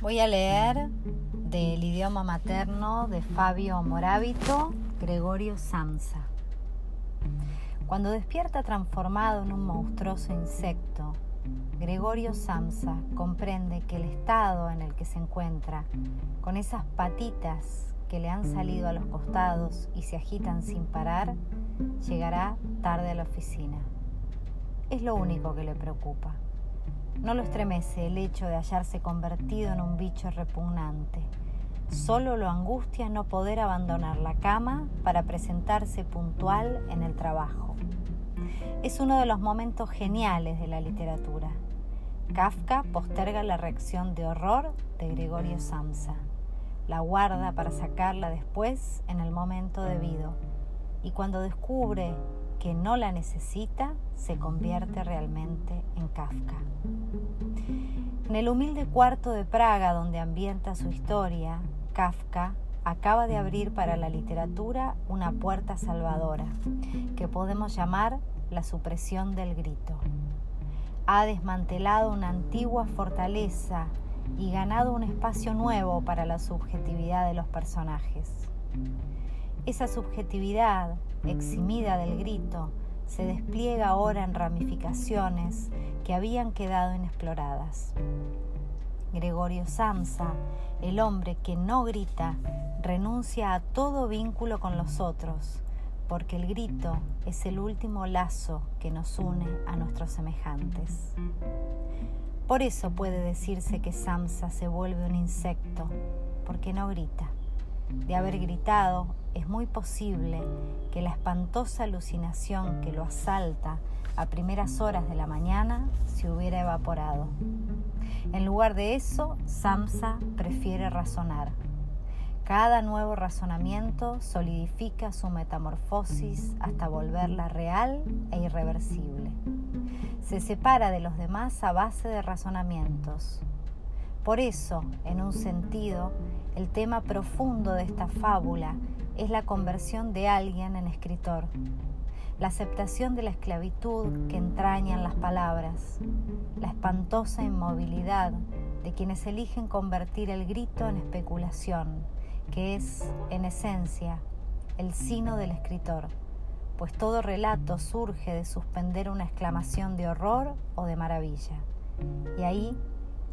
Voy a leer del idioma materno de Fabio Morábito, Gregorio Samsa. Cuando despierta transformado en un monstruoso insecto, Gregorio Samsa comprende que el estado en el que se encuentra, con esas patitas que le han salido a los costados y se agitan sin parar, llegará tarde a la oficina. Es lo único que le preocupa. No lo estremece el hecho de hallarse convertido en un bicho repugnante. Solo lo angustia no poder abandonar la cama para presentarse puntual en el trabajo. Es uno de los momentos geniales de la literatura. Kafka posterga la reacción de horror de Gregorio Samsa. La guarda para sacarla después en el momento debido. Y cuando descubre que no la necesita se convierte realmente en Kafka. En el humilde cuarto de Praga donde ambienta su historia, Kafka acaba de abrir para la literatura una puerta salvadora, que podemos llamar la supresión del grito. Ha desmantelado una antigua fortaleza y ganado un espacio nuevo para la subjetividad de los personajes. Esa subjetividad eximida del grito, se despliega ahora en ramificaciones que habían quedado inexploradas. Gregorio Samsa, el hombre que no grita, renuncia a todo vínculo con los otros, porque el grito es el último lazo que nos une a nuestros semejantes. Por eso puede decirse que Samsa se vuelve un insecto, porque no grita. De haber gritado, es muy posible que la espantosa alucinación que lo asalta a primeras horas de la mañana se hubiera evaporado. En lugar de eso, Samsa prefiere razonar. Cada nuevo razonamiento solidifica su metamorfosis hasta volverla real e irreversible. Se separa de los demás a base de razonamientos. Por eso, en un sentido, el tema profundo de esta fábula es la conversión de alguien en escritor, la aceptación de la esclavitud que entrañan las palabras, la espantosa inmovilidad de quienes eligen convertir el grito en especulación, que es, en esencia, el sino del escritor, pues todo relato surge de suspender una exclamación de horror o de maravilla. Y ahí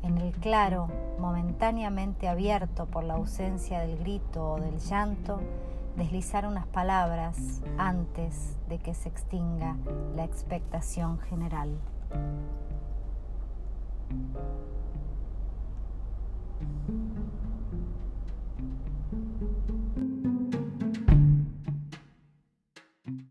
en el claro momentáneamente abierto por la ausencia del grito o del llanto, deslizar unas palabras antes de que se extinga la expectación general.